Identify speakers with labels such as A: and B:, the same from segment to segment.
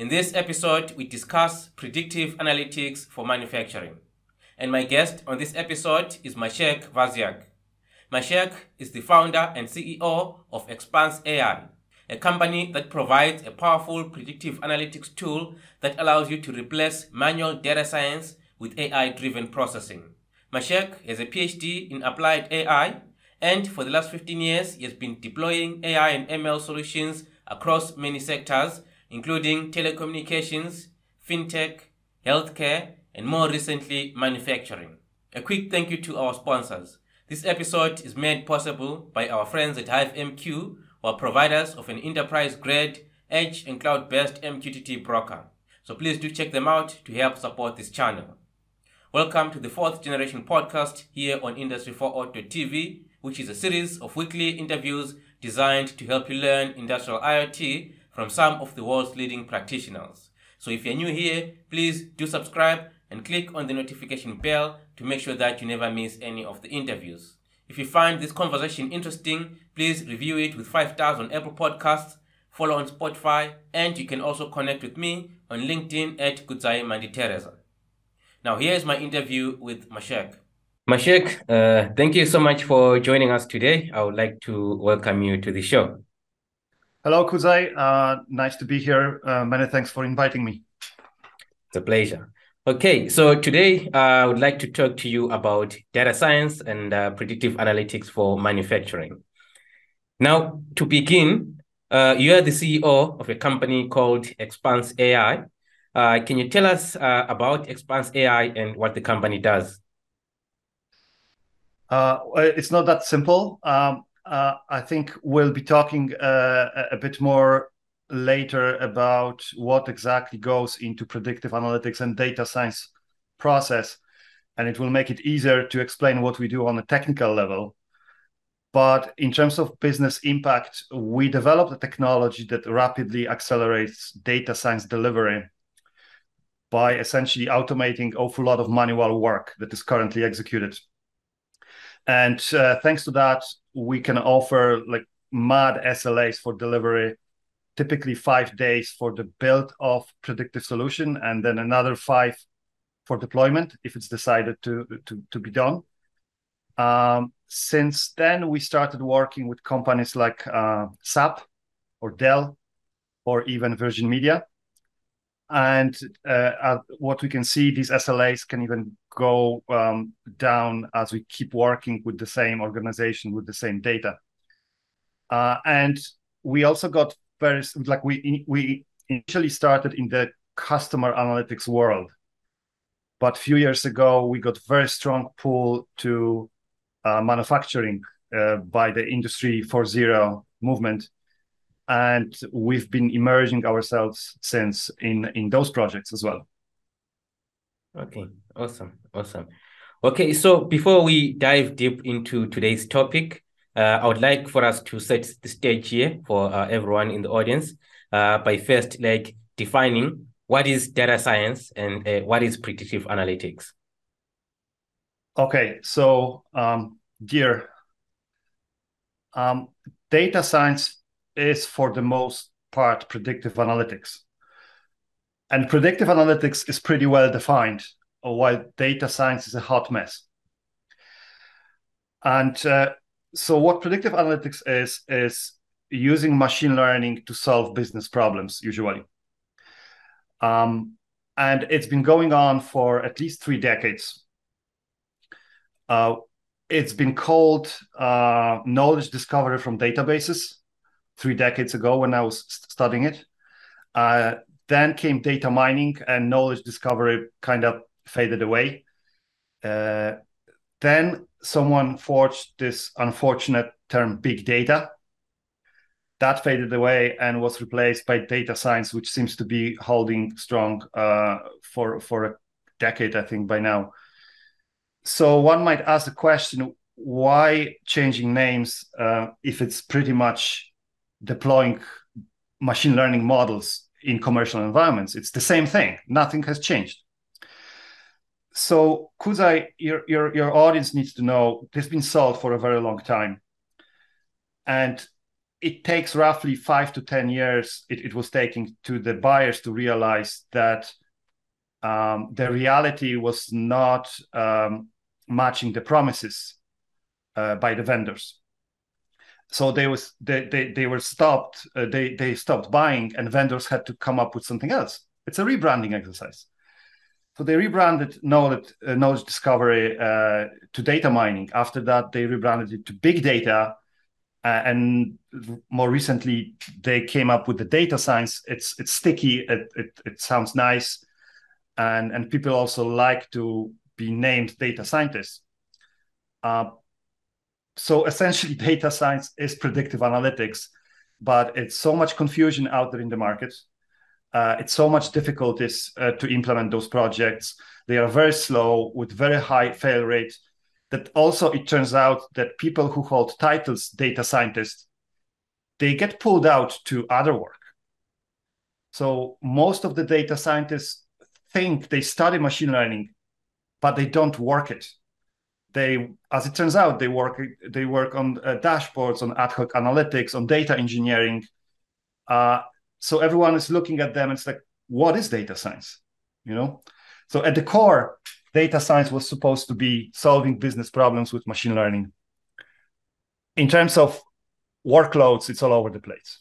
A: In this episode, we discuss predictive analytics for manufacturing. And my guest on this episode is Maciek Wasiak. Maciek is the founder and CEO of Xpanse AI, a company that provides a powerful predictive analytics tool that allows you to replace manual data science with AI driven processing. Maciek has a PhD in applied AI, and for the last 15 years, he has been deploying AI and ML solutions across many sectors, including telecommunications, fintech, healthcare, and more recently, manufacturing. A quick thank you to our sponsors. This episode is made possible by our friends at HiveMQ, who are providers of an enterprise grade edge and cloud based MQTT broker. So please do check them out to help support this channel. Welcome to the fourth generation podcast here on Industry 4.0 TV, which is a series of weekly interviews designed to help you learn industrial IoT from some of the world's leading practitioners. So if you're new here, please do subscribe and click on the notification bell to make sure that you never miss any of the interviews. If you find this conversation interesting, please review it with 5 stars on Apple Podcasts, follow on Spotify, and you can also connect with me on LinkedIn at Kudzai Manditereza. Now, here's my interview with Maciek. Maciek, uh, thank you so much for joining us today. I would like to welcome you to the show.
B: Hello, Kudzai. Uh, nice to be here. Uh, many thanks for inviting me.
A: It's a pleasure. Okay, so today uh, I would like to talk to you about data science and uh, predictive analytics for manufacturing. Now, to begin, uh, you are the CEO of a company called Xpanse AI. Uh, can you tell us uh, about Xpanse AI and what the company does?
B: Uh, it's not that simple. Um, I think we'll be talking a bit more later about what exactly goes into predictive analytics and data science process and it will make it easier to explain what we do on a technical level. But in terms of business impact we developed a technology that rapidly accelerates data science delivery by essentially automating awful lot of manual work that is currently executed. And uh, thanks to that we can offer like mad slas for delivery typically five days for the build of predictive solution and then another five for deployment if it's decided to to, to be done. Um, since then we started working with companies like uh, sap or dell or even virgin media. And uh, uh, what we can see these slas can even go um, down as we keep working with the same organization with the same data. Uh, and we also got very like we we initially started in the customer analytics world, but a few years ago we got very strong pull to uh, manufacturing uh, by the Industry 4.0 movement, and we've been immersing ourselves since in in those projects as well.
A: Okay, awesome, awesome. Okay, so before we dive deep into today's topic, uh, I would like for us to set the stage here for uh, everyone in the audience uh, by first like defining what is data science and uh, what is predictive analytics.
B: Okay, so um, dear, um, data science is for the most part predictive analytics. And predictive analytics is pretty well defined, while data science is a hot mess. And uh, so what predictive analytics is is using machine learning to solve business problems usually. Um, and it's been going on for at least three decades. Uh, it's been called uh, knowledge discovery from databases three decades ago when i was studying it. Uh, then came data mining and knowledge discovery kind of faded away uh, then someone forged this unfortunate term big data. That faded away and was replaced by data science, which seems to be holding strong uh, for for a decade, I think, by now. So one might ask the question: Why changing names uh, if it's pretty much deploying machine learning models in commercial environments? It's the same thing. Nothing has changed so Kudzai, your, your your audience needs to know this has been solved for a very long time, and it takes roughly five to 10 years, it, it was taking to the buyers to realize that um, the reality was not um, matching the promises uh, by the vendors. So they was they they, they were stopped. Uh, they they stopped buying, and vendors had to come up with something else. It's a rebranding exercise. So they rebranded knowledge, uh, knowledge discovery uh, to data mining. After that, they rebranded it to big data, uh, and more recently, they came up with the data science. It's it's sticky. It it, it sounds nice, and and people also like to be named data scientists. Uh, so essentially, data science is predictive analytics, but it's so much confusion out there in the market. Uh, it's so much difficulties uh, to implement those projects. They are very slow with very high fail rate. That also it turns out that people who hold titles data scientists, they get pulled out to other work. So most of the data scientists think they study machine learning, but they don't work it they as it turns out they work they work on uh, dashboards on ad hoc analytics on data engineering uh, so everyone is looking at them and it's like what is data science? You know? So at the core data science was supposed to be solving business problems with machine learning. In terms of workloads it's all over the place.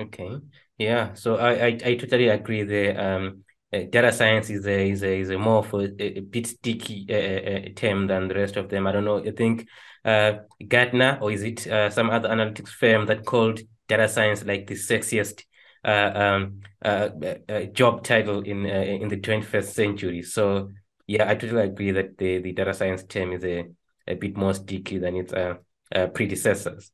A: Okay. Yeah so i i, I totally agree there. Um uh, data science is a is a is a more for a, a bit sticky uh, uh, term than the rest of them. I don't know. I think uh, Gartner or is it uh, some other analytics firm that called data science like the sexiest uh, um, uh, uh, job title in in the 21st century. So yeah, I totally agree that the, the data science term is a, a bit more sticky than its predecessors.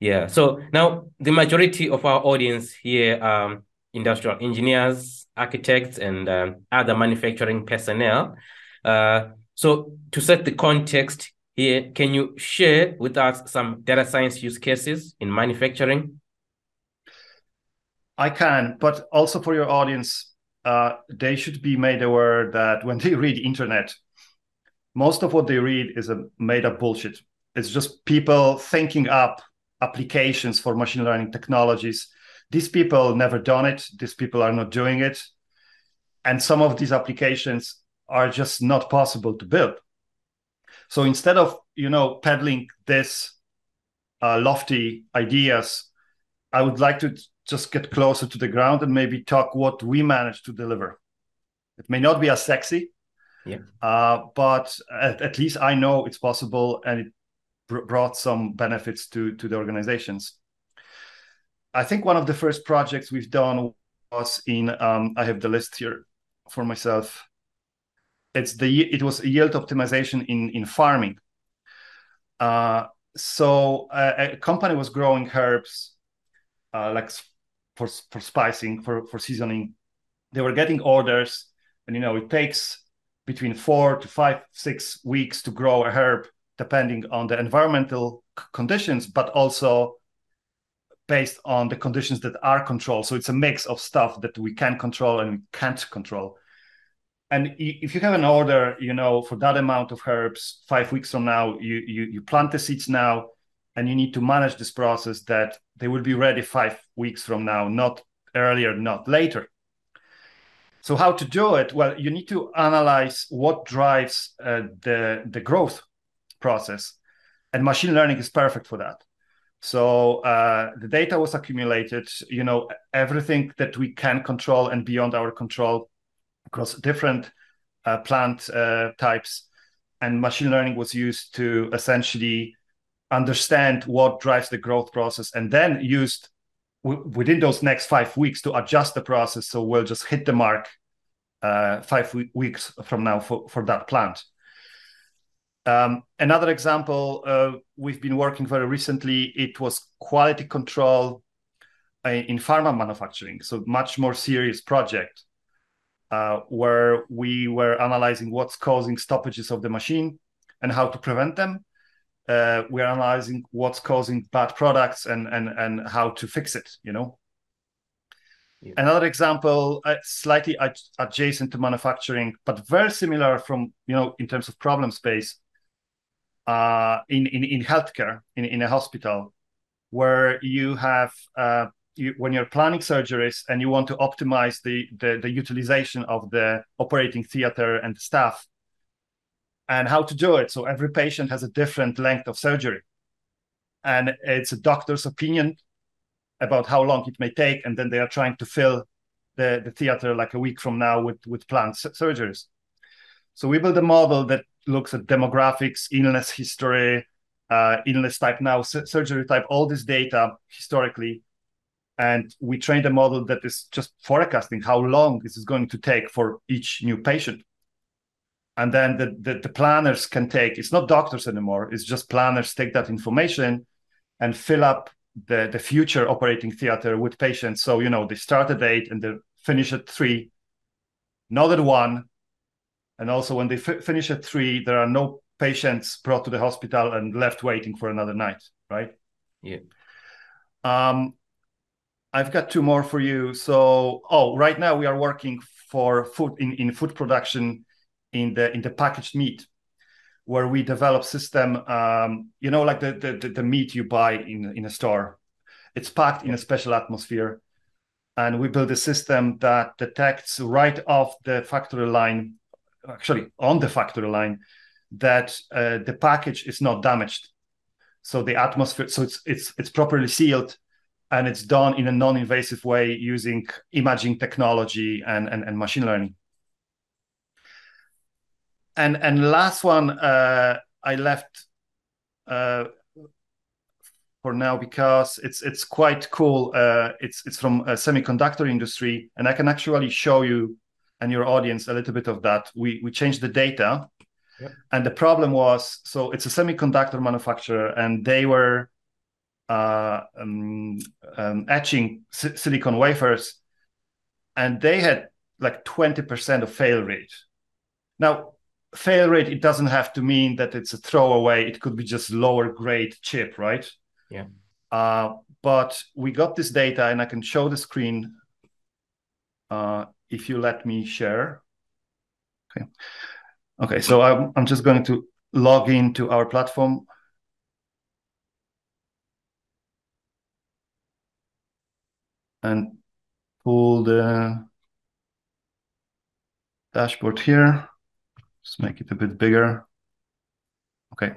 A: Yeah. So now the majority of our audience here are industrial engineers, architects, and um, other manufacturing personnel. Uh, so, to set the context here, can you share with us some data science use cases in manufacturing?
B: I can, but also for your audience, uh, they should be made aware that when they read internet, most of what they read is a made up bullshit. It's just people thinking up applications for machine learning technologies these people never done it these people are not doing it and some of these applications are just not possible to build so instead of you know peddling this uh, lofty ideas i would like to just get closer to the ground and maybe talk what we managed to deliver it may not be as sexy
A: yeah.
B: Uh, but at, at, least i know it's possible and it br- brought some benefits to to the organizations I think one of the first projects we've done was in um, I have the list here for myself. It's the it was yield optimization in in farming. Uh, so a, a, company was growing herbs, uh, like for for spicing for for seasoning. They were getting orders, and you know it takes between four to five six weeks to grow a herb, depending on the environmental conditions, but also based on the conditions that are controlled. So it's a mix of stuff that we can control and we can't control. And if you have an order, you know, for that amount of herbs, five weeks from now, you you, you plant the seeds now, and you need to manage this process that they will be ready five weeks from now, not earlier, not later. So how to do it? Well, you need to analyze what drives uh, the the growth process, and machine learning is perfect for that. So uh, the data was accumulated, you know, everything that we can control and beyond our control across different uh, plant uh, types. And machine learning was used to essentially understand what drives the growth process and then used w- within those next five weeks to adjust the process. So we'll just hit the mark uh, five weeks from now for, for that plant. Um, another example, uh, we've been working very recently, it was quality control uh, in pharma manufacturing. So much more serious project uh, where we were analyzing what's causing stoppages of the machine and how to prevent them. Uh, we're analyzing what's causing bad products and, and, and how to fix it, you know? Yeah. Another example, uh, slightly ad- adjacent to manufacturing, but very similar from, you know, in terms of problem space, uh, in, in, in healthcare, in, in a hospital, where you have uh, you, when you're planning surgeries and you want to optimize the, the, the utilization of the operating theater and the staff and how to do it. So every patient has a different length of surgery, and it's a doctor's opinion about how long it may take, and then they are trying to fill the, the theater like a week from now with with planned surgeries. So we build a model that looks at demographics, illness history, uh, illness type now, surgery type, all this data historically. And we trained a model that is just forecasting how long this is going to take for each new patient. And then the, the, the planners can take, it's not doctors anymore, it's just planners take that information and fill up the, the future operating theater with patients. So, you know, they start at eight and they finish at three, not at one. And also, when they f- finish at three, there are no patients brought to the hospital and left waiting for another night, right?
A: Yeah.
B: Um, I've got two more for you. So, oh, right now we are working for food in, in food production in the in the packaged meat, where we develop system. Um, you know, like the, the the meat you buy in in a store, it's packed in a special atmosphere, and we build a system that detects right off the factory line, actually on the factory line, that uh, the package is not damaged. So the atmosphere, so it's it's it's properly sealed, and it's done in a non-invasive way using imaging technology and and, and machine learning. And and last one, uh, I left uh, for now because it's it's quite cool. Uh, it's it's from a semiconductor industry, and I can actually show you and your audience a little bit of that. We we changed the data and the problem was so it's a semiconductor manufacturer, and they were uh, um, um, etching si- silicon wafers, and they had like 20% of fail rate. Now, fail rate, it doesn't have to mean that it's a throwaway. It could be just lower grade chip, right?
A: Yeah.
B: Uh, but we got this data, and I can show the screen uh, if you let me share. Okay. Okay, so I'm, I'm just going to log into our platform. And pull the dashboard here. Just make it a bit bigger. Okay.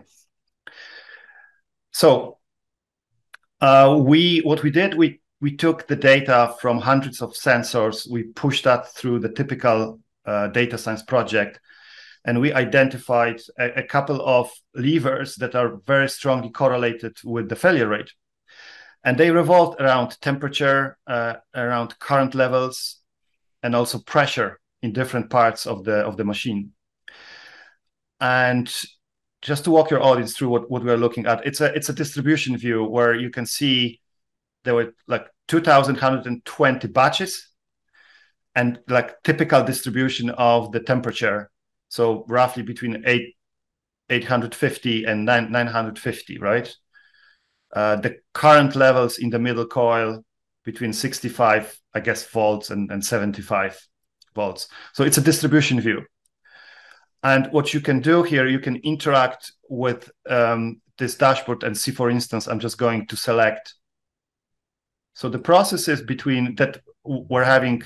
B: So uh, we what we did, we we took the data from hundreds of sensors. We pushed that through the typical uh, data science project and we identified a, a, couple of levers that are very strongly correlated with the failure rate. And they revolved around temperature, uh, around current levels, and also pressure in different parts of the of the machine. And just to walk your audience through what, what we're looking at, it's a it's a distribution view where you can see there were like 2,120 batches and like typical distribution of the temperature so roughly between eight, 850 and 9, 950, right? Uh, the current levels in the middle coil between 65, I guess, volts and, and 75 volts. So it's a distribution view. And what you can do here, you can interact with um, this dashboard and see, for instance, I'm just going to select. So the processes between that we're having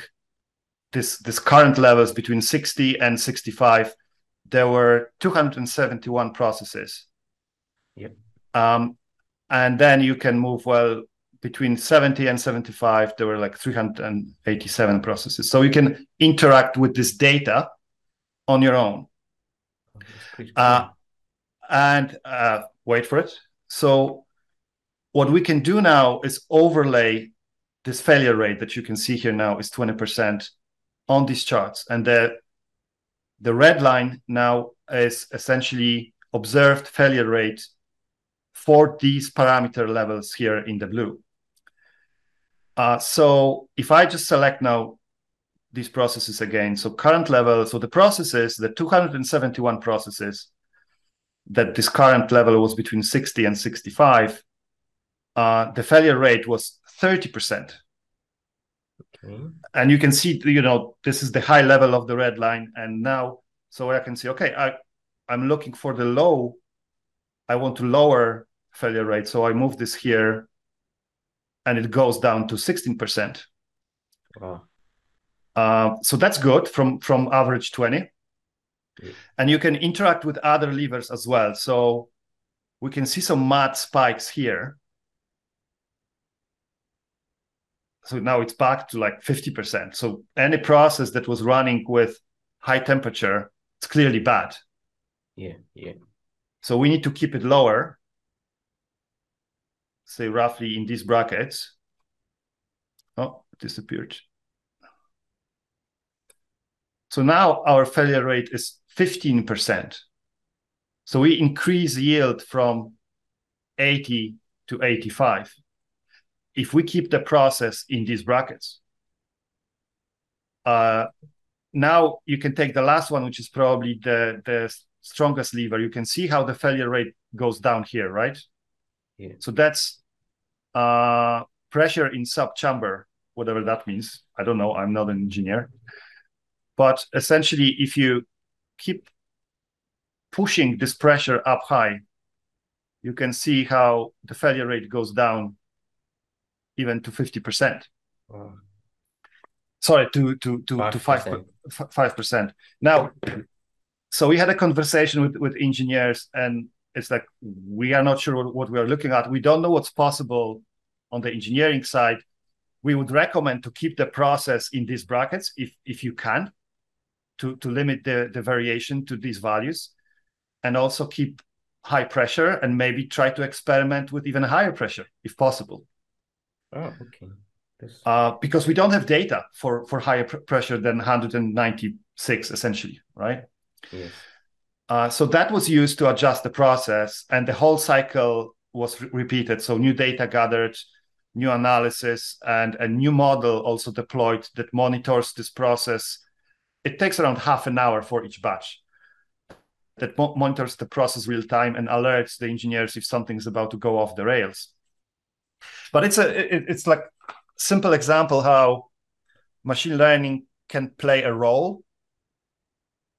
B: this this current levels between 60 and 65 there were 271 processes
A: yep.
B: um, and then you can move well between 70 and 75 there were like 387 processes. So you can interact with this data on your own. Uh, and uh, wait for it. So what we can do now is overlay this failure rate that you can see here now is 20% on these charts. And the, the red line now is essentially observed failure rate for these parameter levels here in the blue. Uh, so if I just select now these processes again, so current level, so the processes, the 271 processes that this current level was between 60 and 65, uh, the failure rate was 30%. Mm-hmm. And you can see, you know, this is the high level of the red line. And now, so I can see, okay, I, I'm looking for the low. I want to lower failure rate. So I move this here and it goes down to 16%.
A: Wow.
B: Uh, so that's good from from average 20.
A: Yeah.
B: And you can interact with other levers as well. So we can see some mad spikes here. So now it's back to like 50%. So any process that was running with high temperature, it's clearly bad.
A: Yeah, yeah.
B: So we need to keep it lower, say roughly in these brackets. Oh, disappeared. So now our failure rate is 15%. So we increase yield from 80 to 85 if we keep the process in these brackets. Uh, now you can take the last one, which is probably the, the strongest lever. You can see how the failure rate goes down here, right?
A: Yeah.
B: So that's uh, pressure in sub chamber whatever that means. I don't know. I'm not an engineer. But essentially, if you keep pushing this pressure up high, you can see how the failure rate goes down even to 50%.
A: Wow.
B: Sorry, to to to to five five percent. Now, so we had a conversation with with engineers, and it's like we are not sure what, what we are looking at. We don't know what's possible on the engineering side. We would recommend to keep the process in these brackets if if you can, to to limit the the variation to these values, and also keep high pressure and maybe try to experiment with even higher pressure if possible
A: Oh, okay.
B: Uh, because we don't have data for for higher pr- pressure than 196 essentially right
A: yes.
B: uh, so that was used to adjust the process and the whole cycle was re- repeated. So new data gathered new analysis and a new model also deployed that monitors this process. It takes around half an hour for each batch. That mo- monitors the process real time and alerts the engineers if something's about to go off the rails. But it's a it, it's like simple example how machine learning can play a role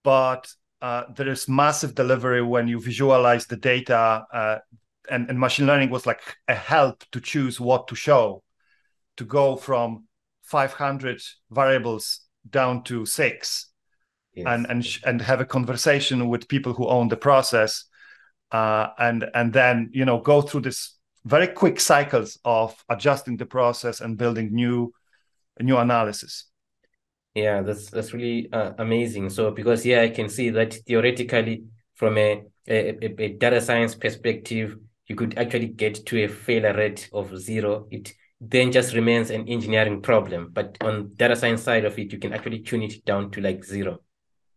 B: but uh, there is massive delivery when you visualize the data uh, and, and machine learning was like a help to choose what to show to go from 500 variables down to six
A: Yes.
B: and and and have a conversation with people who own the process uh, and and then you know go through this very quick cycles of adjusting the process and building new new analysis
A: Yeah, that's that's really uh, amazing. So because yeah, I can see that theoretically, from a, a a a data science perspective, you could actually get to a failure rate of zero. It then just remains an engineering problem. But on data science side of it, you can actually tune it down to like zero.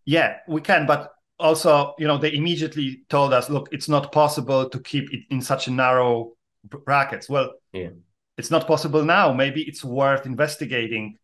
B: yeah we can but also you know they immediately told us look it's not possible to keep it in such a narrow brackets well
A: Yeah.
B: it's not possible now maybe it's worth investigating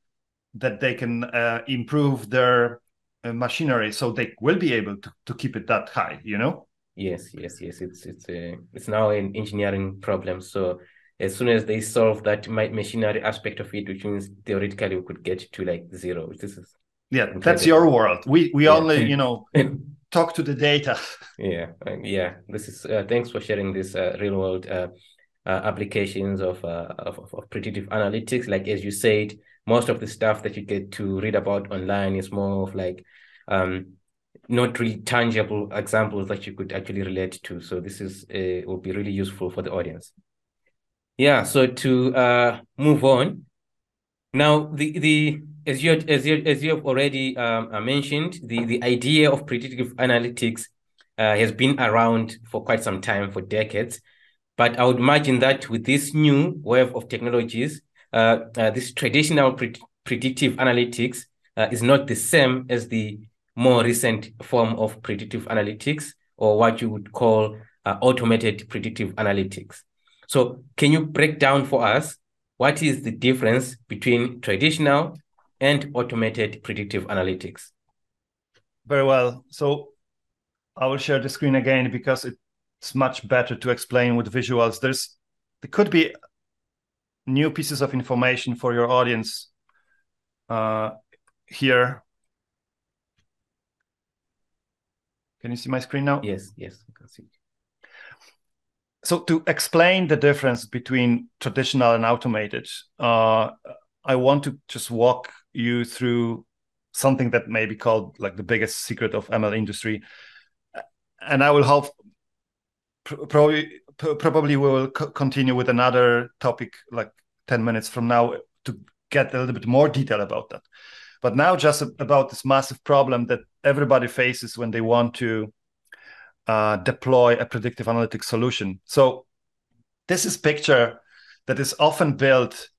B: that they can uh, improve their uh, machinery so they will be able to, to keep it that high you know
A: Yes, yes, yes. It's it's a it's now an engineering problem. So as soon as they solve that ma- machinery aspect of it, which means theoretically we could get to like zero. This is
B: yeah
A: Okay,
B: that's your world we we
A: Yeah.
B: only you know talk to the data
A: Yeah, uh, yeah. This is uh, thanks for sharing this uh, real world uh, uh, applications of, uh, of of of predictive analytics. Like as you said, most of the stuff that you get to read about online is more of like um not really tangible examples that you could actually relate to. So this is uh, will be really useful for the audience. Yeah. So to uh move on, now the the as you as you as you have already um uh, mentioned, the the idea of predictive analytics uh, has been around for quite some time, for decades. But I would imagine that with this new wave of technologies, this traditional pre- predictive analytics uh, is not the same as the more recent form of predictive analytics, or what you would call uh, automated predictive analytics. So, can you break down for us what is the difference between traditional and automated predictive analytics?
B: very well so i will share the screen again because it's much better to explain with visuals there's there could be new pieces of information for your audience uh, here. Can you see my screen now?
A: Yes, yes, I can see.
B: so to explain the difference between traditional and automated, uh, I want to just walk you through something that may be called like the biggest secret of ML industry, and I will hope probably probably we will continue with another topic like 10 minutes from now to get a little bit more detail about that. But now just about this massive problem that everybody faces when they want to uh, deploy a predictive analytics solution. So this is picture that is often built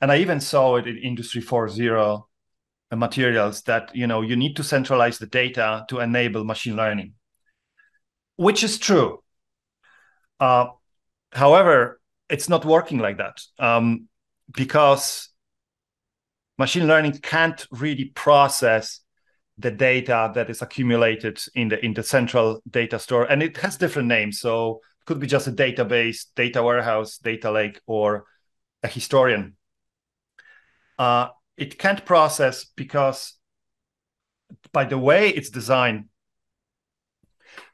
B: and i even saw it in industry 4.0 materials that you know you need to centralize the data to enable machine learning which is true uh, however, it's not working like that um, because machine learning can't really process the data that is accumulated in the in the central data store, and it has different names. So it could be just a database, data warehouse, data lake, or a historian. Uh, it can't process because by the way it's designed,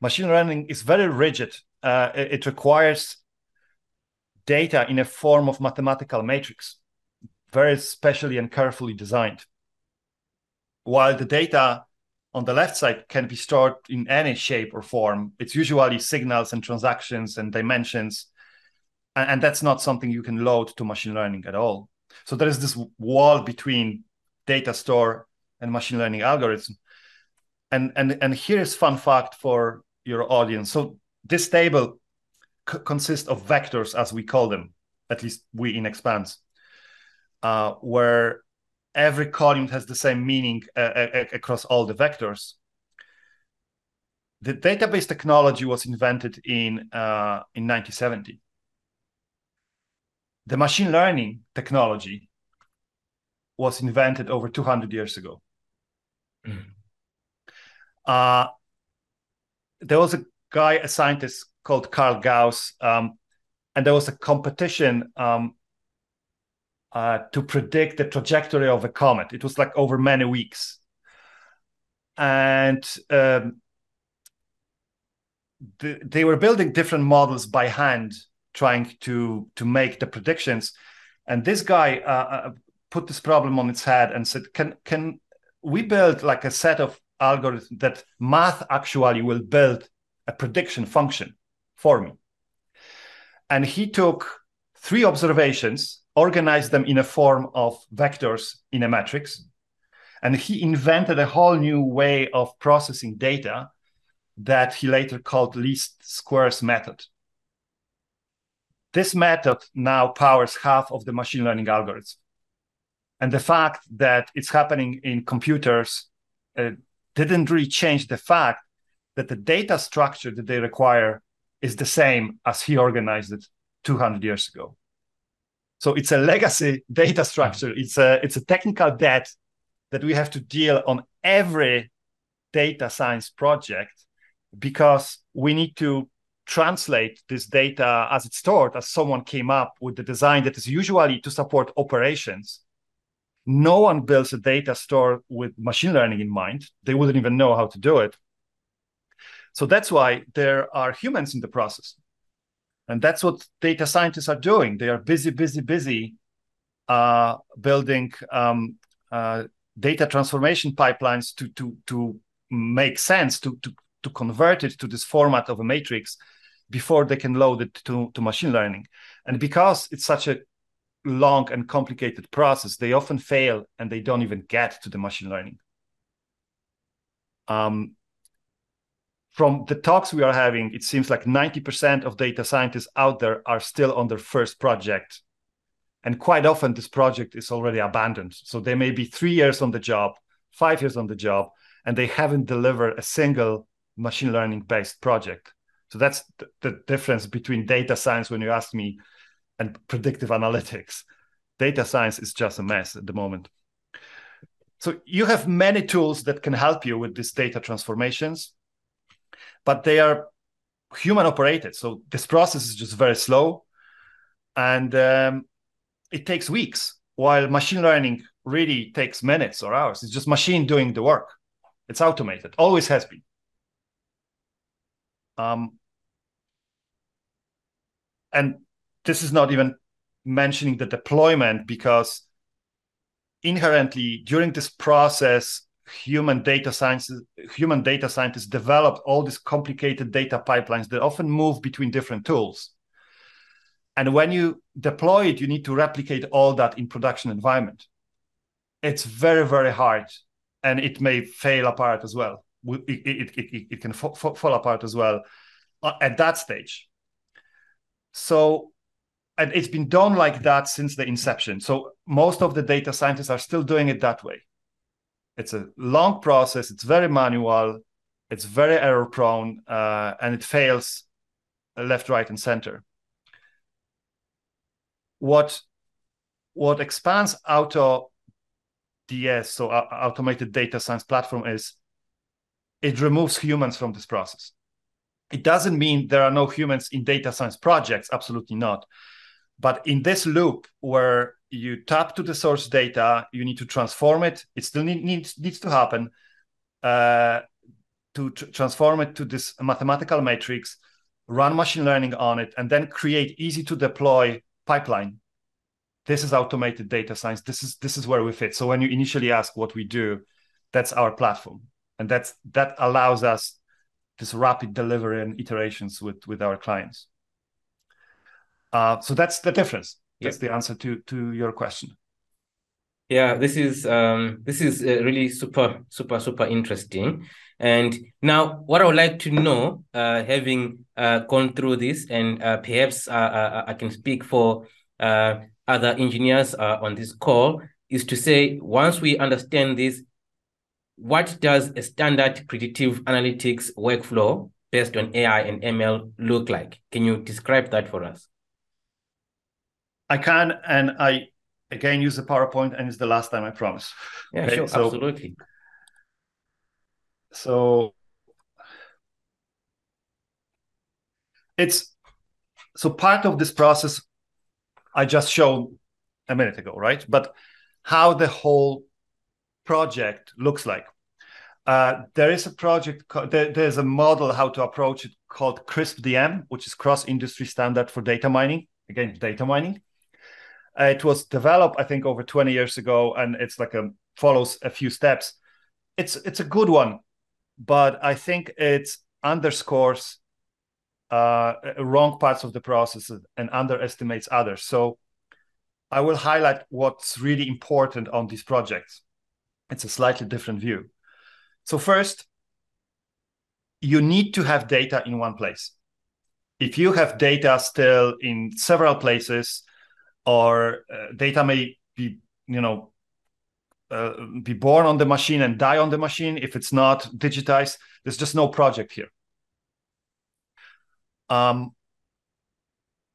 B: machine learning is very rigid uh, it requires data in a form of mathematical matrix, very specially and carefully designed. While the data on the left side can be stored in any shape or form, it's usually signals and transactions and dimensions. And, and that's not something you can load to machine learning at all. So there is this wall between data store and machine learning algorithm. And, and, and here's fun fact for your audience. So this table consists of vectors, as we call them, at least we in Xpanse, uh, where every column has the same meaning uh, across all the vectors. The database technology was invented in uh, in 1970. The machine learning technology was invented over 200 years ago. Mm. Uh, there was a guy, a scientist called Carl Gauss, um, and there was a competition um, uh, to predict the trajectory of a comet. It was like over many weeks, and um, the, they were building different models by hand, trying to to make the predictions. And this guy uh, uh put this problem on its head and said, "Can can we build like a set of algorithms that math actually will build a prediction function for me. And he took three observations, organized them in a form of vectors in a matrix, and he invented a whole new way of processing data that he later called least squares method. This method now powers half of the machine learning algorithms. And the fact that it's happening in computers uh, didn't really change the fact that the data structure that they require is the same as he organized it 200 years ago. So it's a legacy data structure. It's a it's a technical debt that we have to deal on every data science project because we need to translate this data as it's stored as someone came up with the design that is usually to support operations no one builds a data store with machine learning in mind they wouldn't even know how to do it so that's why there are humans in the process. And that's what data scientists are doing. They are busy, busy, busy uh, building um, uh, data transformation pipelines to, to, to make sense, to, to, to convert it to this format of a matrix before they can load it to, to machine learning. And because it's such a long and complicated process, they often fail and they don't even get to the machine learning. Um, from the talks we are having, it seems like 90% of data scientists out there are still on their first project. And quite often, this project is already abandoned. So they may be three years on the job, five years on the job, and they haven't delivered a single machine learning based project. So that's the, the difference between data science, when you ask me, and predictive analytics. Data science is just a mess at the moment. So you have many tools that can help you with these data transformations but they are human operated. So this process is just very slow, and um, it takes weeks. While machine learning really takes minutes or hours. It's just machine doing the work. It's automated. Always has been. Um, and this is not even mentioning the deployment because inherently during this process human data sciences human data scientists developed all these complicated data pipelines that often move between different tools and when you deploy it you need to replicate all that in production environment it's very very hard and it may fail apart as well it, it, it, it can fall apart as well uh, at that stage so and it's been done like that since the inception. So most of the data scientists are still doing it that way. It's a long process. It's very manual. It's very error prone, uh, and it fails left, right, and center. What what Xpanse Auto DS, so uh, automated data science platform, is it removes humans from this process. It doesn't mean there are no humans in data science projects. Absolutely not but in this loop where you tap to the source data, you need to transform it. It still need, needs needs to happen uh, to tr- transform it to this mathematical matrix, run machine learning on it, and then create easy to deploy pipeline. This is automated data science. This is this is where we fit. So when you initially ask what we do, that's our platform, and that's that allows us this rapid delivery and iterations with with our clients. Uh, so that's the difference. That's the answer to to your question.
A: Yeah, this is um, this is uh, really super super super interesting. And now, what I would like to know, uh, having uh, gone through this, and uh, perhaps uh, uh, I can speak for other engineers on this call, is to say once we understand this, what does a standard predictive analytics workflow based on AI and ML look like? Can you describe that for us?
B: I can, and I again use the PowerPoint, and it's the last time I promise.
A: Yeah, okay? sure, so, absolutely.
B: So it's so part of this process I just showed a minute ago, right? But how the whole project looks like. Uh, there is a project, there, there's a model how to approach it called CRISP-DM, which is cross industry standard for data mining. Again, data mining. Uh, it was developed, I think, over 20 years ago, and it's like a follows a few steps. It's it's a good one, but I think it underscores uh, wrong parts of the process and underestimates others. So I will highlight what's really important on these projects. It's a slightly different view. So first, you need to have data in one place. If you have data still in several places, or uh, data may be you know uh, be born on the machine and die on the machine. If it's not digitized there's just no project here. Um,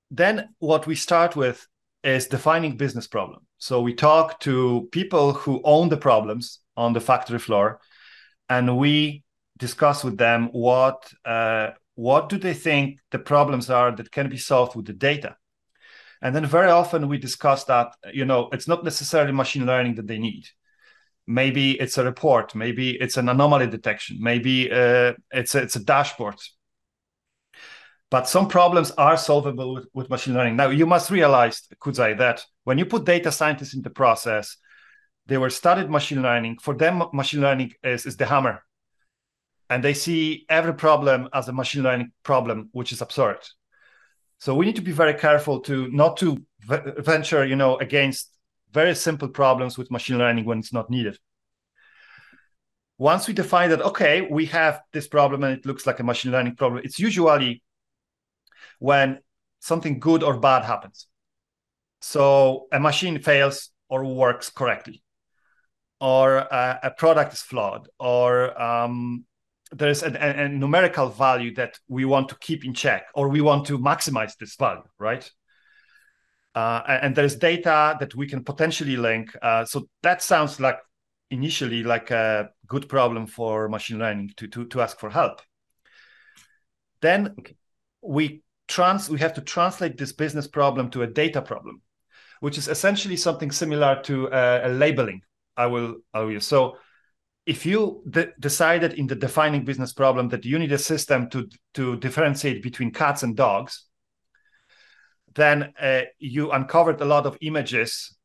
B: then what we start with is defining business problem. So we talk to people who own the problems on the factory floor and we discuss with them what uh, what do they think the problems are that can be solved with the data and then very often we discuss that, you know, it's not necessarily machine learning that they need. Maybe it's a report, maybe it's an anomaly detection, maybe uh, it's, a, it's a dashboard. But some problems are solvable with, with machine learning. Now, you must realize, Kudzai, that when you put data scientists in the process, they were studied machine learning. For them, machine learning is, is the hammer. And they see every problem as a machine learning problem, which is absurd. So we need to be very careful to not to venture, you know, against very simple problems with machine learning when it's not needed. Once we define that, okay, we have this problem and it looks like a machine learning problem, it's usually when something good or bad happens. So a machine fails or works correctly, or a, a product is flawed, or um, there's a, a, a, numerical value that we want to keep in check or we want to maximize this value right? Uh, and there's data that we can potentially link. Uh, so that sounds like initially like a good problem for machine learning to, to, to ask for help. Then okay. we trans we have to translate this business problem to a data problem which is essentially something similar to uh, a labeling. I will i will so if you de- decided in the defining business problem that you need a system to to differentiate between cats and dogs then uh, you uncovered a lot of images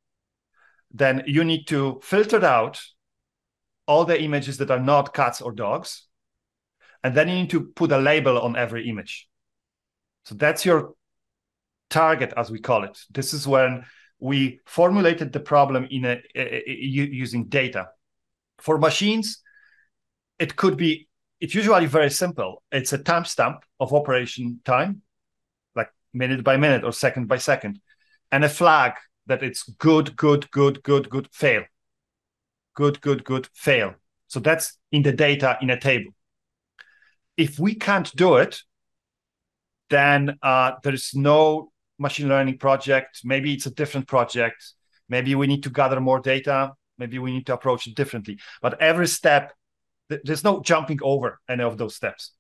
B: then you need to filter out all the images that are not cats or dogs and then you need to put a label on every image. So that's your target as we call it. This is when we formulated the problem in a, a, a, using data for machines it could be it's usually very simple it's a timestamp of operation time like minute by minute or second by second and a flag that it's good good good good good fail good good good fail so that's in the data in a table if we can't do it then uh, there's no machine learning project. Maybe it's a different project. Maybe we need to gather more data. Maybe we need to approach it differently. But every step, there's no jumping over any of those steps.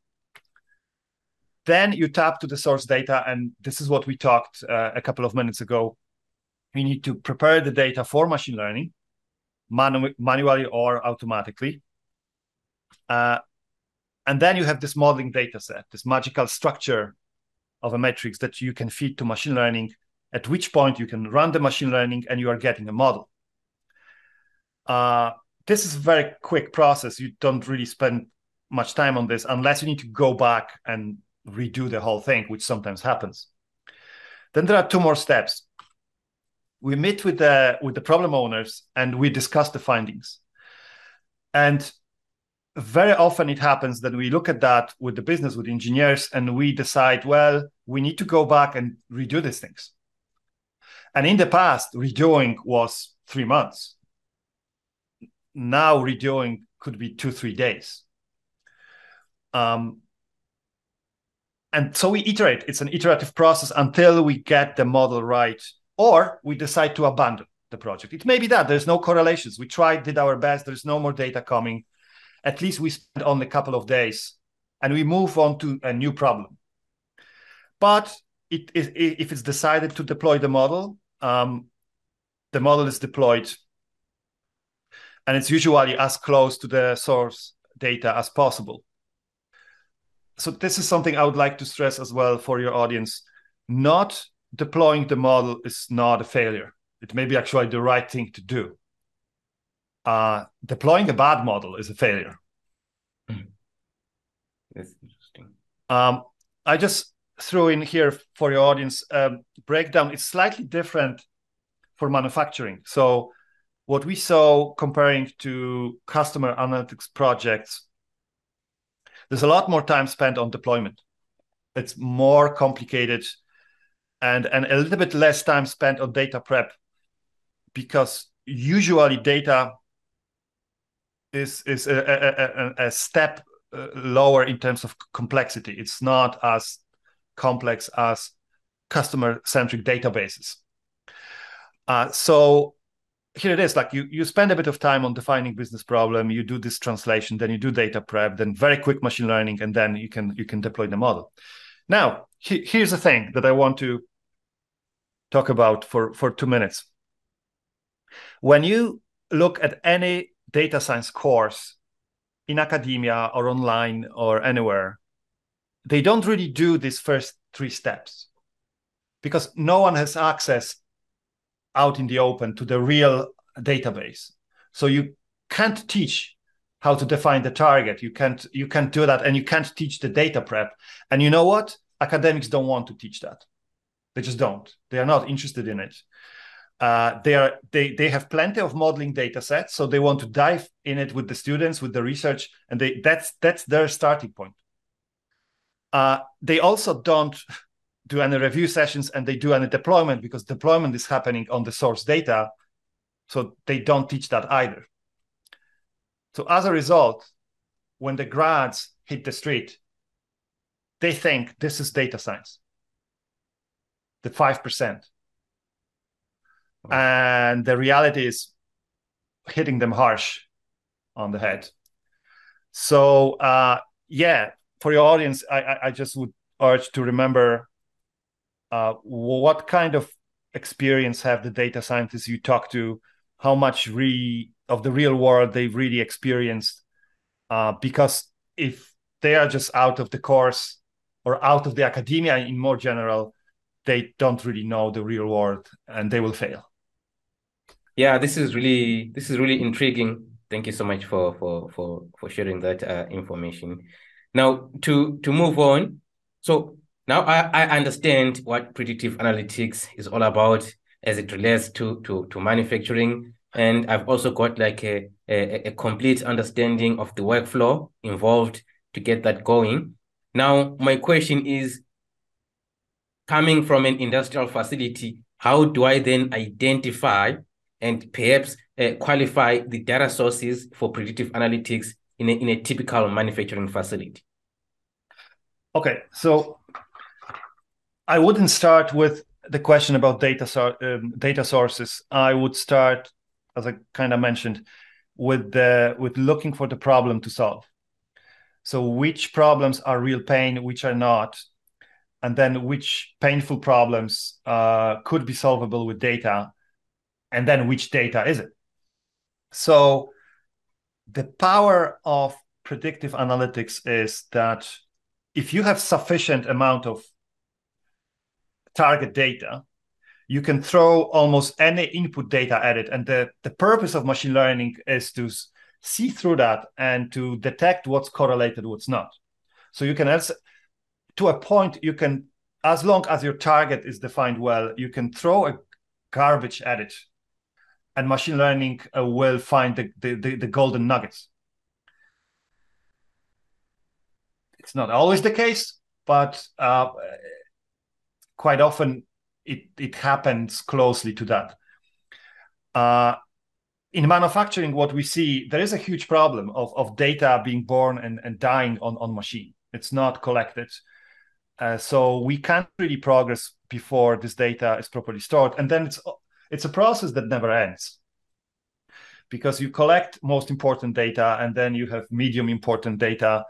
B: Then you tap to the source data, and this is what we talked uh, a couple of minutes ago. We need to prepare the data for machine learning, manu- manually or automatically. Uh, and then you have this modeling data set, this magical structure of a matrix that you can feed to machine learning, at which point you can run the machine learning and you are getting a model. Uh, this is a very quick process. You don't really spend much time on this unless you need to go back and redo the whole thing, which sometimes happens. Then there are two more steps. We meet with the with the problem owners and we discuss the findings. And very often it happens that we look at that with the business with engineers and we decide well we need to go back and redo these things and in the past redoing was three months now redoing could be two three days. Um, and so we iterate. It's an iterative process until we get the model right or we decide to abandon the project. It may be that. There's no correlations. We tried did our best. There's no more data coming. At least we spend only a couple of days and we move on to a new problem. But it, it, if it's decided to deploy the model, um, the model is deployed and it's usually as close to the source data as possible. So this is something I would like to stress as well for your audience. Not deploying the model is not a failure. It may be actually the right thing to do uh, deploying a bad model is a failure.
A: Hmm. That's interesting.
B: Um, I just threw in here for your audience um, breakdown. It's slightly different for manufacturing. So what we saw comparing to customer analytics projects, there's a lot more time spent on deployment. It's more complicated and, and a little bit less time spent on data prep because usually data is is a, a, a, a step uh, lower in terms of complexity. It's not as complex as customer centric databases. Uh, so here it is like you you spend a bit of time on defining business problem you do this translation then you do data prep then very quick machine learning and then you can you can deploy the model. Now he, here's the thing that i want to talk about for for two minutes. When you look at any data science course in academia or online or anywhere, they don't really do these first three steps because no one has access out in the open to the real database. So you can't teach how to define the target. You can't you can't do that, and you can't teach the data prep. And you know what? Academics don't want to teach that. They just don't. They are not interested in it. Uh, they are they they have plenty of modeling data sets, so they want to dive in it with the students, with the research, and they that's that's their starting point. Uh, they also don't do any review sessions and they do any deployment because deployment is happening on the source data, so they don't teach that either. So as a result, when the grads hit the street, they think this is data science. The five percent and the reality is hitting them harsh on the head. So uh, yeah, for your audience, I, I just would urge to remember uh, what kind of experience have the data scientists you talk to, how much re of the real world they've really experienced, uh, because if they are just out of the course or out of the academia in more general, they don't really know the real world and they will fail.
A: Yeah this is really this is really intriguing. Thank you so much for for for for sharing that uh, information. Now to to move on so now I, I understand what predictive analytics is all about as it relates to to to manufacturing. And i've also got like a, a, a complete understanding of the workflow involved to get that going. Now my question is coming from an industrial facility how do i then identify and perhaps uh, qualify the data sources for predictive analytics in a, in a typical manufacturing facility?
B: Okay so i wouldn't start with the question about data um, data sources, I would start, as I kind of mentioned, with the with looking for the problem to solve. So which problems are real pain, which are not, and then which painful problems uh, could be solvable with data, and then which data is it? So the power of predictive analytics is that if you have sufficient amount of target data, you can throw almost any input data at it. And the, the purpose of machine learning is to see through that and to detect what's correlated, what's not. So you can also, to a point, you can, as long as your target is defined well, you can throw a garbage at it and machine learning uh, will find the, the, the, the golden nuggets. It's not always the case, but uh, quite often it it happens closely to that. Uh, in manufacturing, what we see there is a huge problem of, of data being born and, and dying on, on machine. It's not collected. Uh, so we can't really progress before this data is properly stored. And then it's it's a process that never ends. Because you collect most important data and then you have medium important data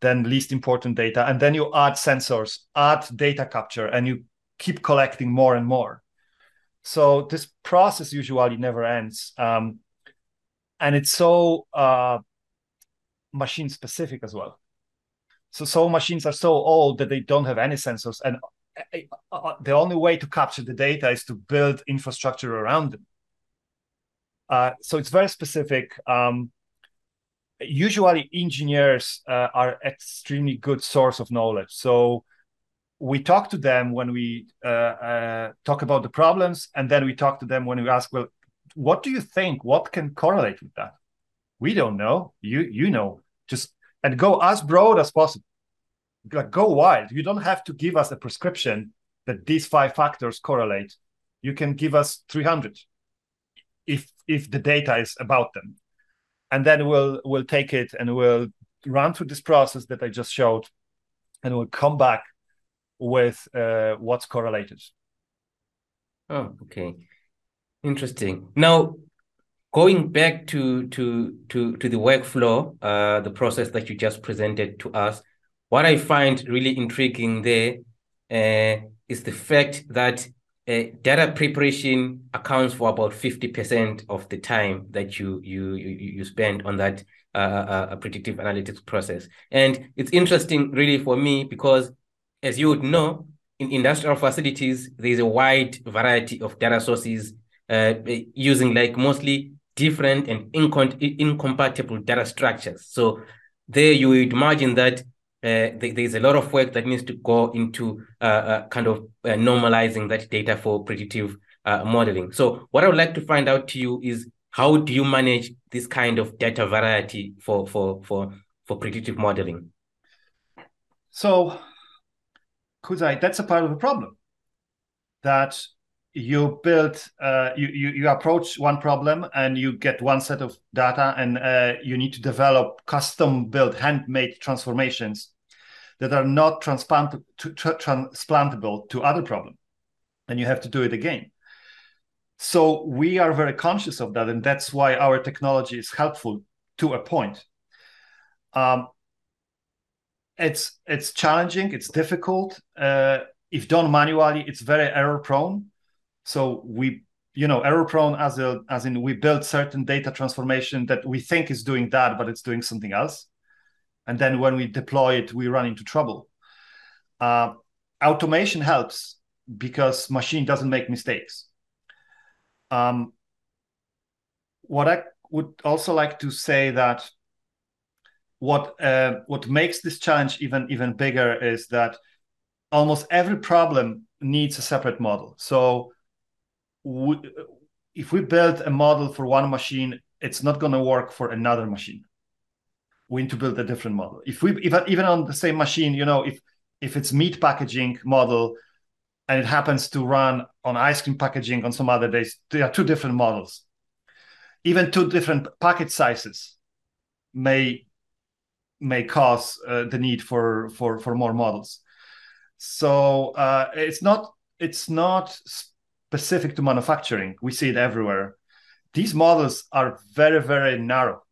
B: then least important data, and then you add sensors, add data capture, and you keep collecting more and more. So this process usually never ends, um, and it's so uh, machine specific as well. So so machines are so old that they don't have any sensors, and uh, uh the only way to capture the data is to build infrastructure around them. Uh, so it's very specific. Um, usually engineers uh, are extremely good source of knowledge. So we talk to them when we uh, uh, talk about the problems and then we talk to them when we ask well what do you think? What can correlate with that? We don't know. You you know. Just and go as broad as possible. Like go wild. You don't have to give us a prescription that these five factors correlate. You can give us 300 if if the data is about them and then we'll we'll take it and we'll run through this process that I just showed, and we'll come back with uh, what's correlated.
A: Oh, okay, interesting. Now, going back to to to to the workflow, uh, the process that you just presented to us, what I find really intriguing there uh, is the fact that uh, data preparation accounts for about 50% of the time that you you you, spend on that uh, uh, uh, predictive analytics process. And it's interesting really for me because as you would know in industrial facilities there's a wide variety of data sources uh, using like mostly different and incom- incompatible data structures. So there you would imagine that uh, there's a lot of work that needs to go into uh, uh, kind of uh, normalizing that data for predictive modeling. So what I would like to find out to you is how do you manage this kind of data variety for for for for predictive modeling?
B: So, Kudzai, that's a part of the problem. That you build, uh, you, you you approach one problem and you get one set of data, and uh, you need to develop custom built, handmade transformations that are not transplant to, transplantable to other problem, and you have to do it again. So we are very conscious of that, and that's why our technology is helpful to a point. Um, it's it's challenging, it's difficult. Uh, if done manually, it's very error prone so we you know error prone as a as in we build certain data transformation that we think is doing that but it's doing something else and then when we deploy it we run into trouble uh, automation helps because machine doesn't make mistakes. Um, what I would also like to say that what uh, what makes this challenge even even bigger is that almost every problem needs a separate model. So we, if we build a model for one machine, it's not going to work for another machine. We need to build a different model. If we if, even on the same machine, you know, if if it's meat packaging model and it happens to run on ice cream packaging on some other days, there are two different models. Even two different package sizes may may cause uh, the need for for for more models. So uh, it's not it's not specific to manufacturing. We see it everywhere. These models are very very narrow.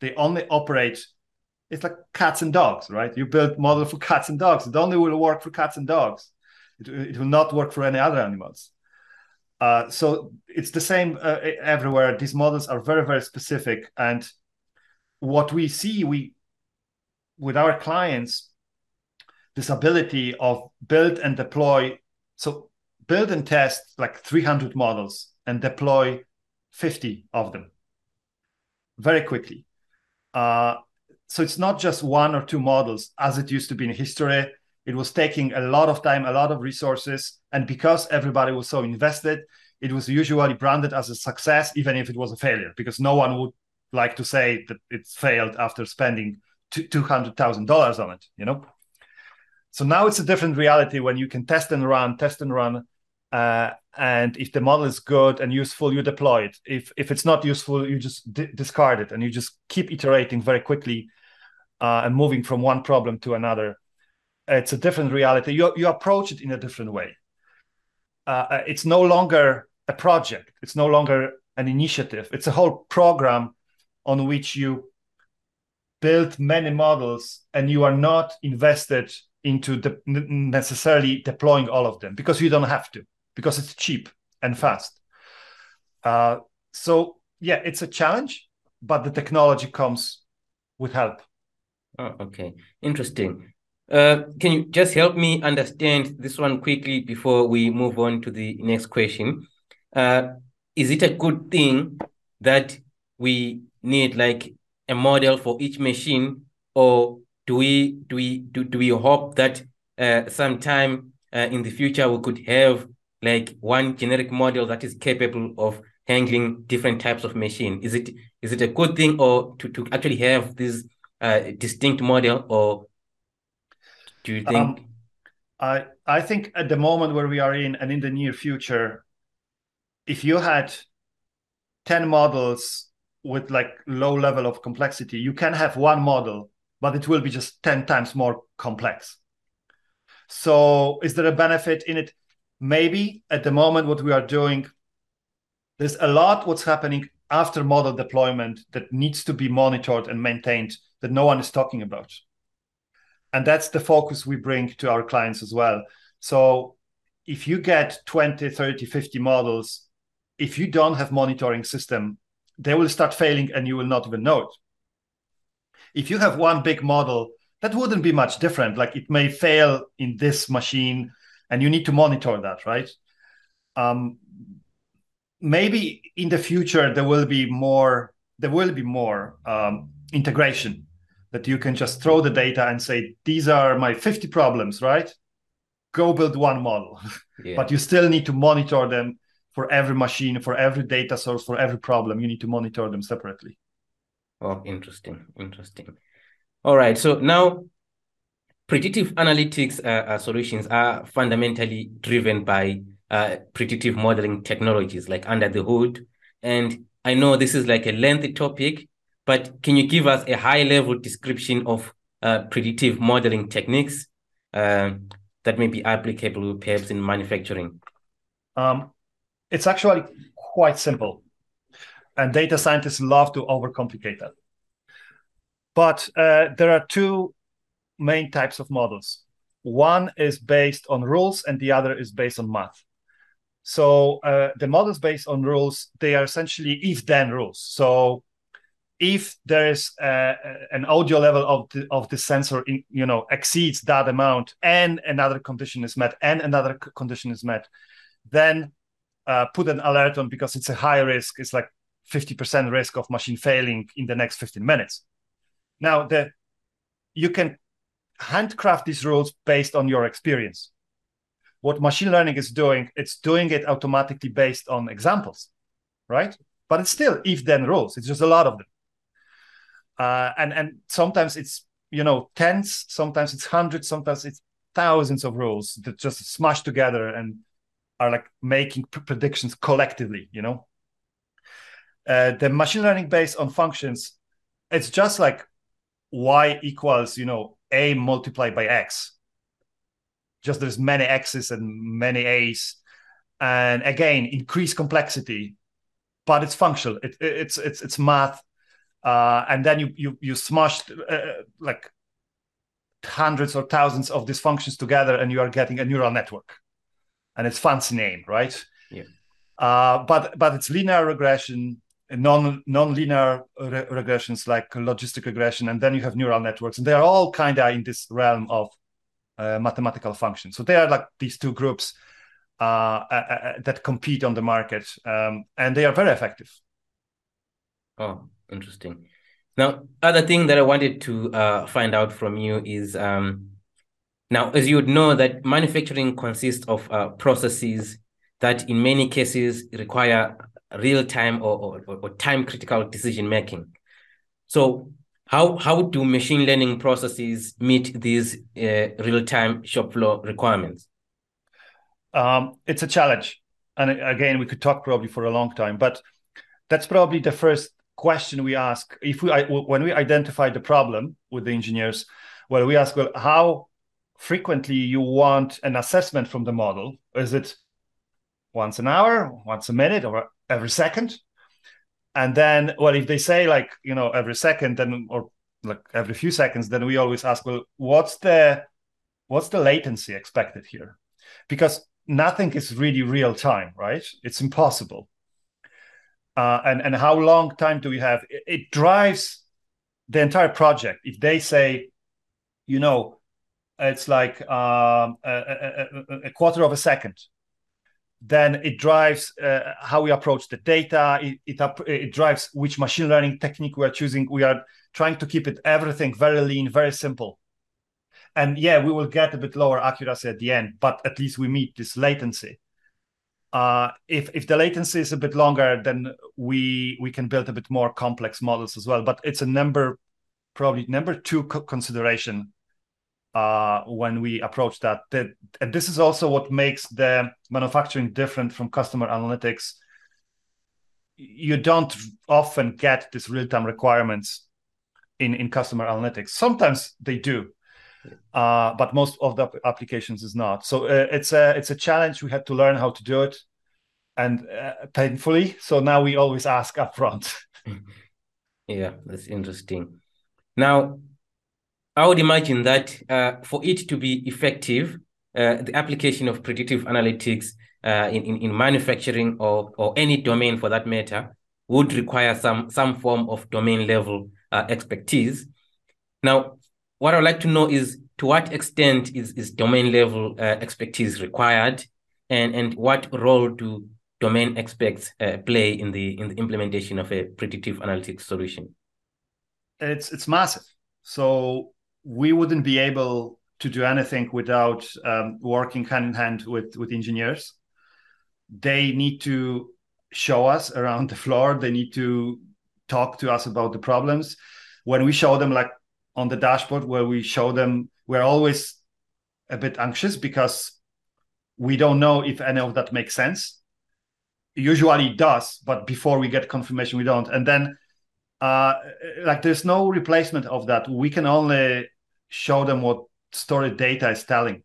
B: They only operate. It's like cats and dogs, right? You build model for cats and dogs. It only will work for cats and dogs. It, it will not work for any other animals. Uh, so it's the same uh, everywhere. These models are very very specific, and what we see we with our clients this ability of build and deploy so build and test like 300 models and deploy 50 of them very quickly uh, so it's not just one or two models as it used to be in history it was taking a lot of time a lot of resources and because everybody was so invested it was usually branded as a success even if it was a failure because no one would like to say that it's failed after spending two hundred thousand dollars on it. You know, so now it's a different reality when you can test and run, test and run, uh, and if the model is good and useful, you deploy it. If if it's not useful, you just d- discard it, and you just keep iterating very quickly uh, and moving from one problem to another. It's a different reality. You you approach it in a different way. Uh, uh it's no longer a project. It's no longer an initiative. It's a whole program on which you build many models and you are not invested into the, necessarily deploying all of them because you don't have to because it's cheap and fast. Uh, so yeah it's a challenge but the technology comes with help.
A: Oh, okay. Interesting. Uh, can you just help me understand this one quickly before we move on to the next question? Uh, is it a good thing that we need like a model for each machine, or do we do we do, do we hope that uh, sometime uh, in the future we could have like one generic model that is capable of handling different types of machine? Is it is it a good thing, or to, to actually have this uh, distinct model, or do you think? Um,
B: I I think at the moment where we are in, and in the near future, if you had ten models with like low level of complexity you can have one model but it will be just 10 times more complex so is there a benefit in it maybe at the moment what we are doing there's a lot what's happening after model deployment that needs to be monitored and maintained that no one is talking about and that's the focus we bring to our clients as well so if you get 20 30 50 models if you don't have monitoring system they will start failing and you will not even know it. If you have one big model, that wouldn't be much different. Like it may fail in this machine and you need to monitor that, right? Um, maybe in the future there will be more there will be more um, integration that you can just throw the data and say these are my 50 problems right go build one model yeah. but you still need to monitor them for every machine, for every data source, for every problem. You need to monitor them separately.
A: Oh, interesting, interesting. All right. So now, predictive analytics uh, uh, solutions are fundamentally driven by uh, predictive modeling technologies, like under the hood. And I know this is like a lengthy topic, but can you give us a high-level description of uh, predictive modeling techniques uh, that may be applicable perhaps in manufacturing?
B: Um, it's actually quite simple. And data scientists love to overcomplicate that. But uh, there are two main types of models. One is based on rules, and the other is based on math. So uh, the models based on rules, they are essentially if-then rules. So if there is uh, an audio level of the of the sensor in, you know exceeds that amount and another condition is met and another condition is met then uh, put an alert on because it's a high risk it's like 50% risk of machine failing in the next 15 minutes now the you can handcraft these rules based on your experience. What machine learning is doing it's doing it automatically based on examples right? But it's still if then rules. It's just a lot of them. Uh, and and sometimes it's you know tens sometimes it's hundreds sometimes it's thousands of rules that just smash together and are like making predictions collectively you know? Uh, the machine learning based on functions it's just like y equals you know a multiplied by x. Just there's many x's and many a's. And again increased complexity but it's functional. It, it's it's it's math. Uh, and then you you you smashed uh, like hundreds or thousands of these functions together and you are getting a neural network. And it's fancy name right?
A: Yeah.
B: Uh, but but it's linear regression non non-linear re- regressions like logistic regression and then you have neural networks and they are all kind of in this realm of uh, mathematical functions so they are like these two groups uh, uh, that compete on the market um, and they are very effective
A: oh interesting. Now, other thing that I wanted to uh, find out from you is um, now, as you would know, that manufacturing consists of uh, processes that, in many cases, require real time or, or, or time critical decision making. So, how how do machine learning processes meet these uh, real time shop floor requirements?
B: Um, it's a challenge, and again, we could talk probably for a long time, but that's probably the first question we ask if we when we identify the problem with the engineers well we ask well how frequently you want an assessment from the model is it once an hour once a minute or every second and then well if they say like you know every second then or like every few seconds then we always ask well what's the what's the latency expected here because nothing is really real time right it's impossible uh, and and how long time do we have? It, it, drives the entire project. If they say, you know, it's like um, a, a, a, quarter of a second, then it drives uh, how we approach the data. It, it, it drives which machine learning technique we are choosing. We are trying to keep it everything very lean, very simple. And yeah, we will get a bit lower accuracy at the end, but at least we meet this latency uh, if if the latency is a bit longer, then we we can build a bit more complex models as well. But it's a number, probably number two co- consideration uh, when we approach that. that. And this is also what makes the manufacturing different from customer analytics. You don't often get these real time requirements in in customer analytics. Sometimes they do, uh, but most of the applications is not. So uh, it's a it's a challenge. We had to learn how to do it, and uh, painfully. So now we always ask upfront.
A: yeah, that's interesting. Now, I would imagine that uh, for it to be effective, uh, the application of predictive analytics uh, in, in in manufacturing or or any domain for that matter would require some some form of domain level expertise. Now, what I'd like to know is to what extent is, is domain level uh, expertise required and, and what role do domain experts uh, play in the in the implementation of a predictive analytics solution?
B: It's it's massive. So we wouldn't be able to do anything without um, working hand in hand with with engineers. They need to show us around the floor. They need to talk to us about the problems. When we show them like on the dashboard where we show them we're always a bit anxious because we don't know if any of that makes sense usually it does but before we get confirmation we don't and then uh like there's no replacement of that we can only show them what stored data is telling.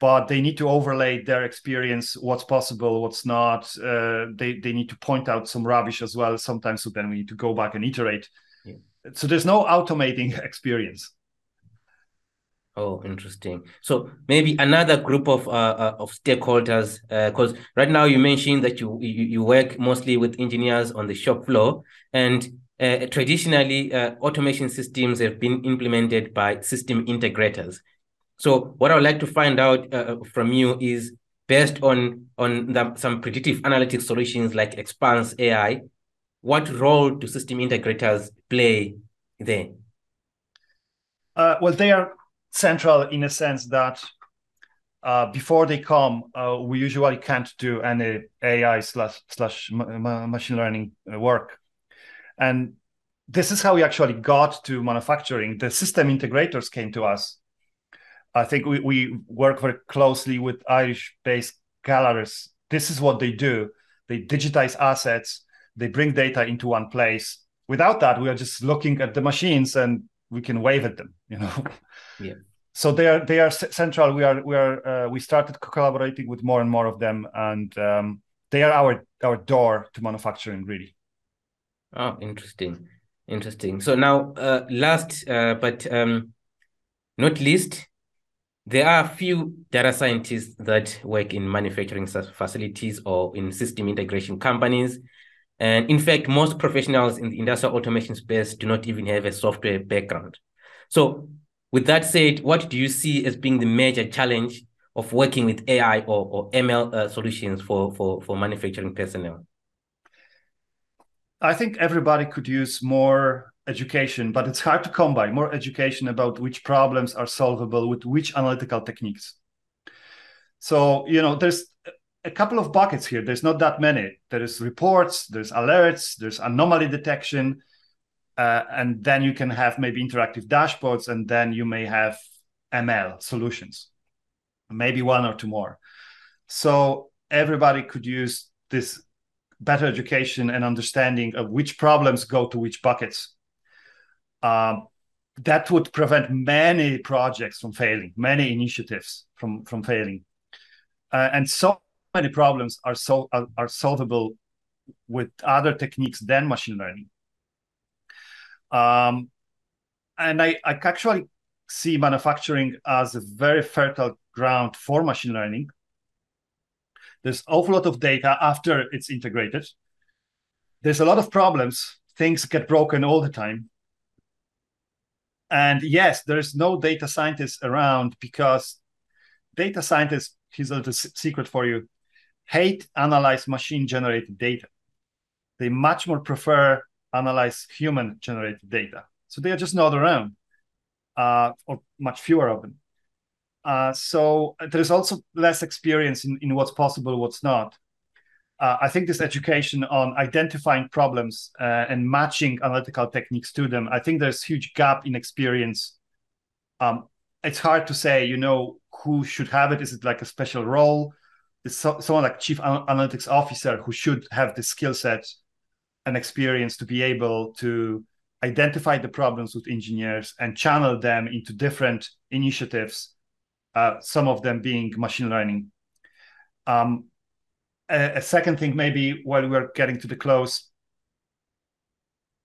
B: But they need to overlay their experience what's possible what's not. Uh, they, they need to point out some rubbish as well. Sometimes so then we need to go back and iterate. So there's no automating experience.
A: Oh, interesting. So maybe another group of uh, uh of stakeholders, because uh, right now you mentioned that you, you you work mostly with engineers on the shop floor, and uh, traditionally, uh, automation systems have been implemented by system integrators. So, what I would like to find out uh, from you is based on on the, some predictive analytics solutions like Xpanse AI, what role do system integrators play there?
B: Uh, well, they are central in a sense that uh, before they come, uh, we usually can't do any AI slash slash machine learning uh, work, and this is how we actually got to manufacturing. The system integrators came to us. I think we, we work very closely with Irish-based Galaris. This is what they do. They digitize assets. They bring data into one place. Without that, we are just looking at the machines and we can wave at them. You know.
A: Yeah
B: so they are they are central. We are we are uh, we started collaborating with more and more of them, and um, they are our our door to manufacturing. Really.
A: Oh, interesting, interesting. So now, uh, last uh, but um, not least, there are a few data scientists that work in manufacturing facilities or in system integration companies. And in fact, most professionals in the industrial automation space do not even have a software background. So with that said, what do you see as being the major challenge of working with AI or, or ML uh, solutions for, for, for manufacturing personnel?
B: I think everybody could use more education, but it's hard to come by more education about which problems are solvable with which analytical techniques. So, you know, there's a couple of buckets here. There's not that many. There is reports, there's alerts, there's anomaly detection, uh, and then you can have maybe interactive dashboards and then you may have ml solutions maybe one or two more so everybody could use this better education and understanding of which problems go to which buckets. Um, that would prevent many projects from failing many initiatives from from failing. Uh, and so many problems are so are, are solvable with other techniques than machine learning. Um, and I, I actually see manufacturing as a very fertile ground for machine learning. There's awful lot of data after it's integrated. There's a lot of problems. Things get broken all the time. And yes, there's no data scientists around because data scientists, here's a little secret for you, hate analyze machine generated data. They much more prefer analyze human generated data. So they are just not around, uh, or much fewer of them. Uh, so there's also less experience in, in what's possible, what's not. Uh, I think this education on identifying problems uh, and matching analytical techniques to them, I think there's huge gap in experience. Um, it's hard to say, you know, who should have it. Is it like a special role? Is so, someone like chief analytics officer who should have the skill set and experience to be able to identify the problems with engineers and channel them into different initiatives, uh, some of them being machine learning. Um, a, a, second thing, maybe while we're getting to the close,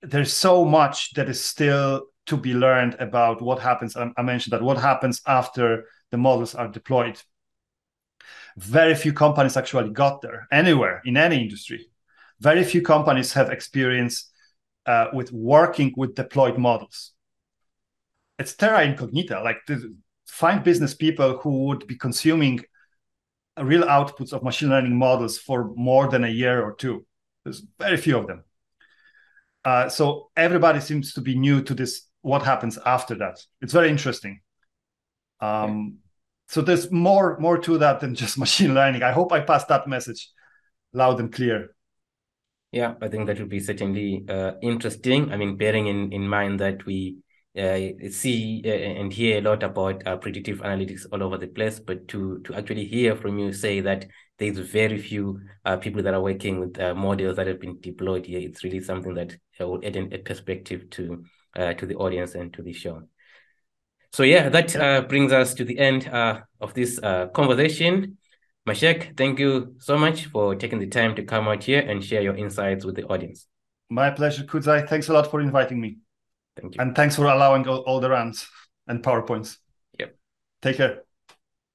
B: there's so much that is still to be learned about what happens. I, I mentioned that what happens after the models are deployed. Very few companies actually got there anywhere in any industry very few companies have experience uh, with working with deployed models. It's terra incognita. Like find business people who would be consuming real outputs of machine learning models for more than a year or two. There's very few of them. Uh, so everybody seems to be new to this. What happens after that? It's very interesting. Um, so there's more more to that than just machine learning. I hope I passed that message loud and clear.
A: Yeah, I think that would be certainly uh, interesting. I mean, bearing in, in mind that we uh, see uh, and hear a lot about uh, predictive analytics all over the place, but to to actually hear from you say that there's very few uh, people that are working with uh, models that have been deployed here, it's really something that will add a perspective to to the audience and to the show. So yeah, that brings us to the end of this conversation. Maciek, thank you so much for taking the time to come out here and share your insights with the audience.
B: My pleasure, Kudzai. Thanks a lot for inviting me.
A: Thank you.
B: And thanks for allowing all, all the rants and PowerPoints.
A: Yep.
B: Take care.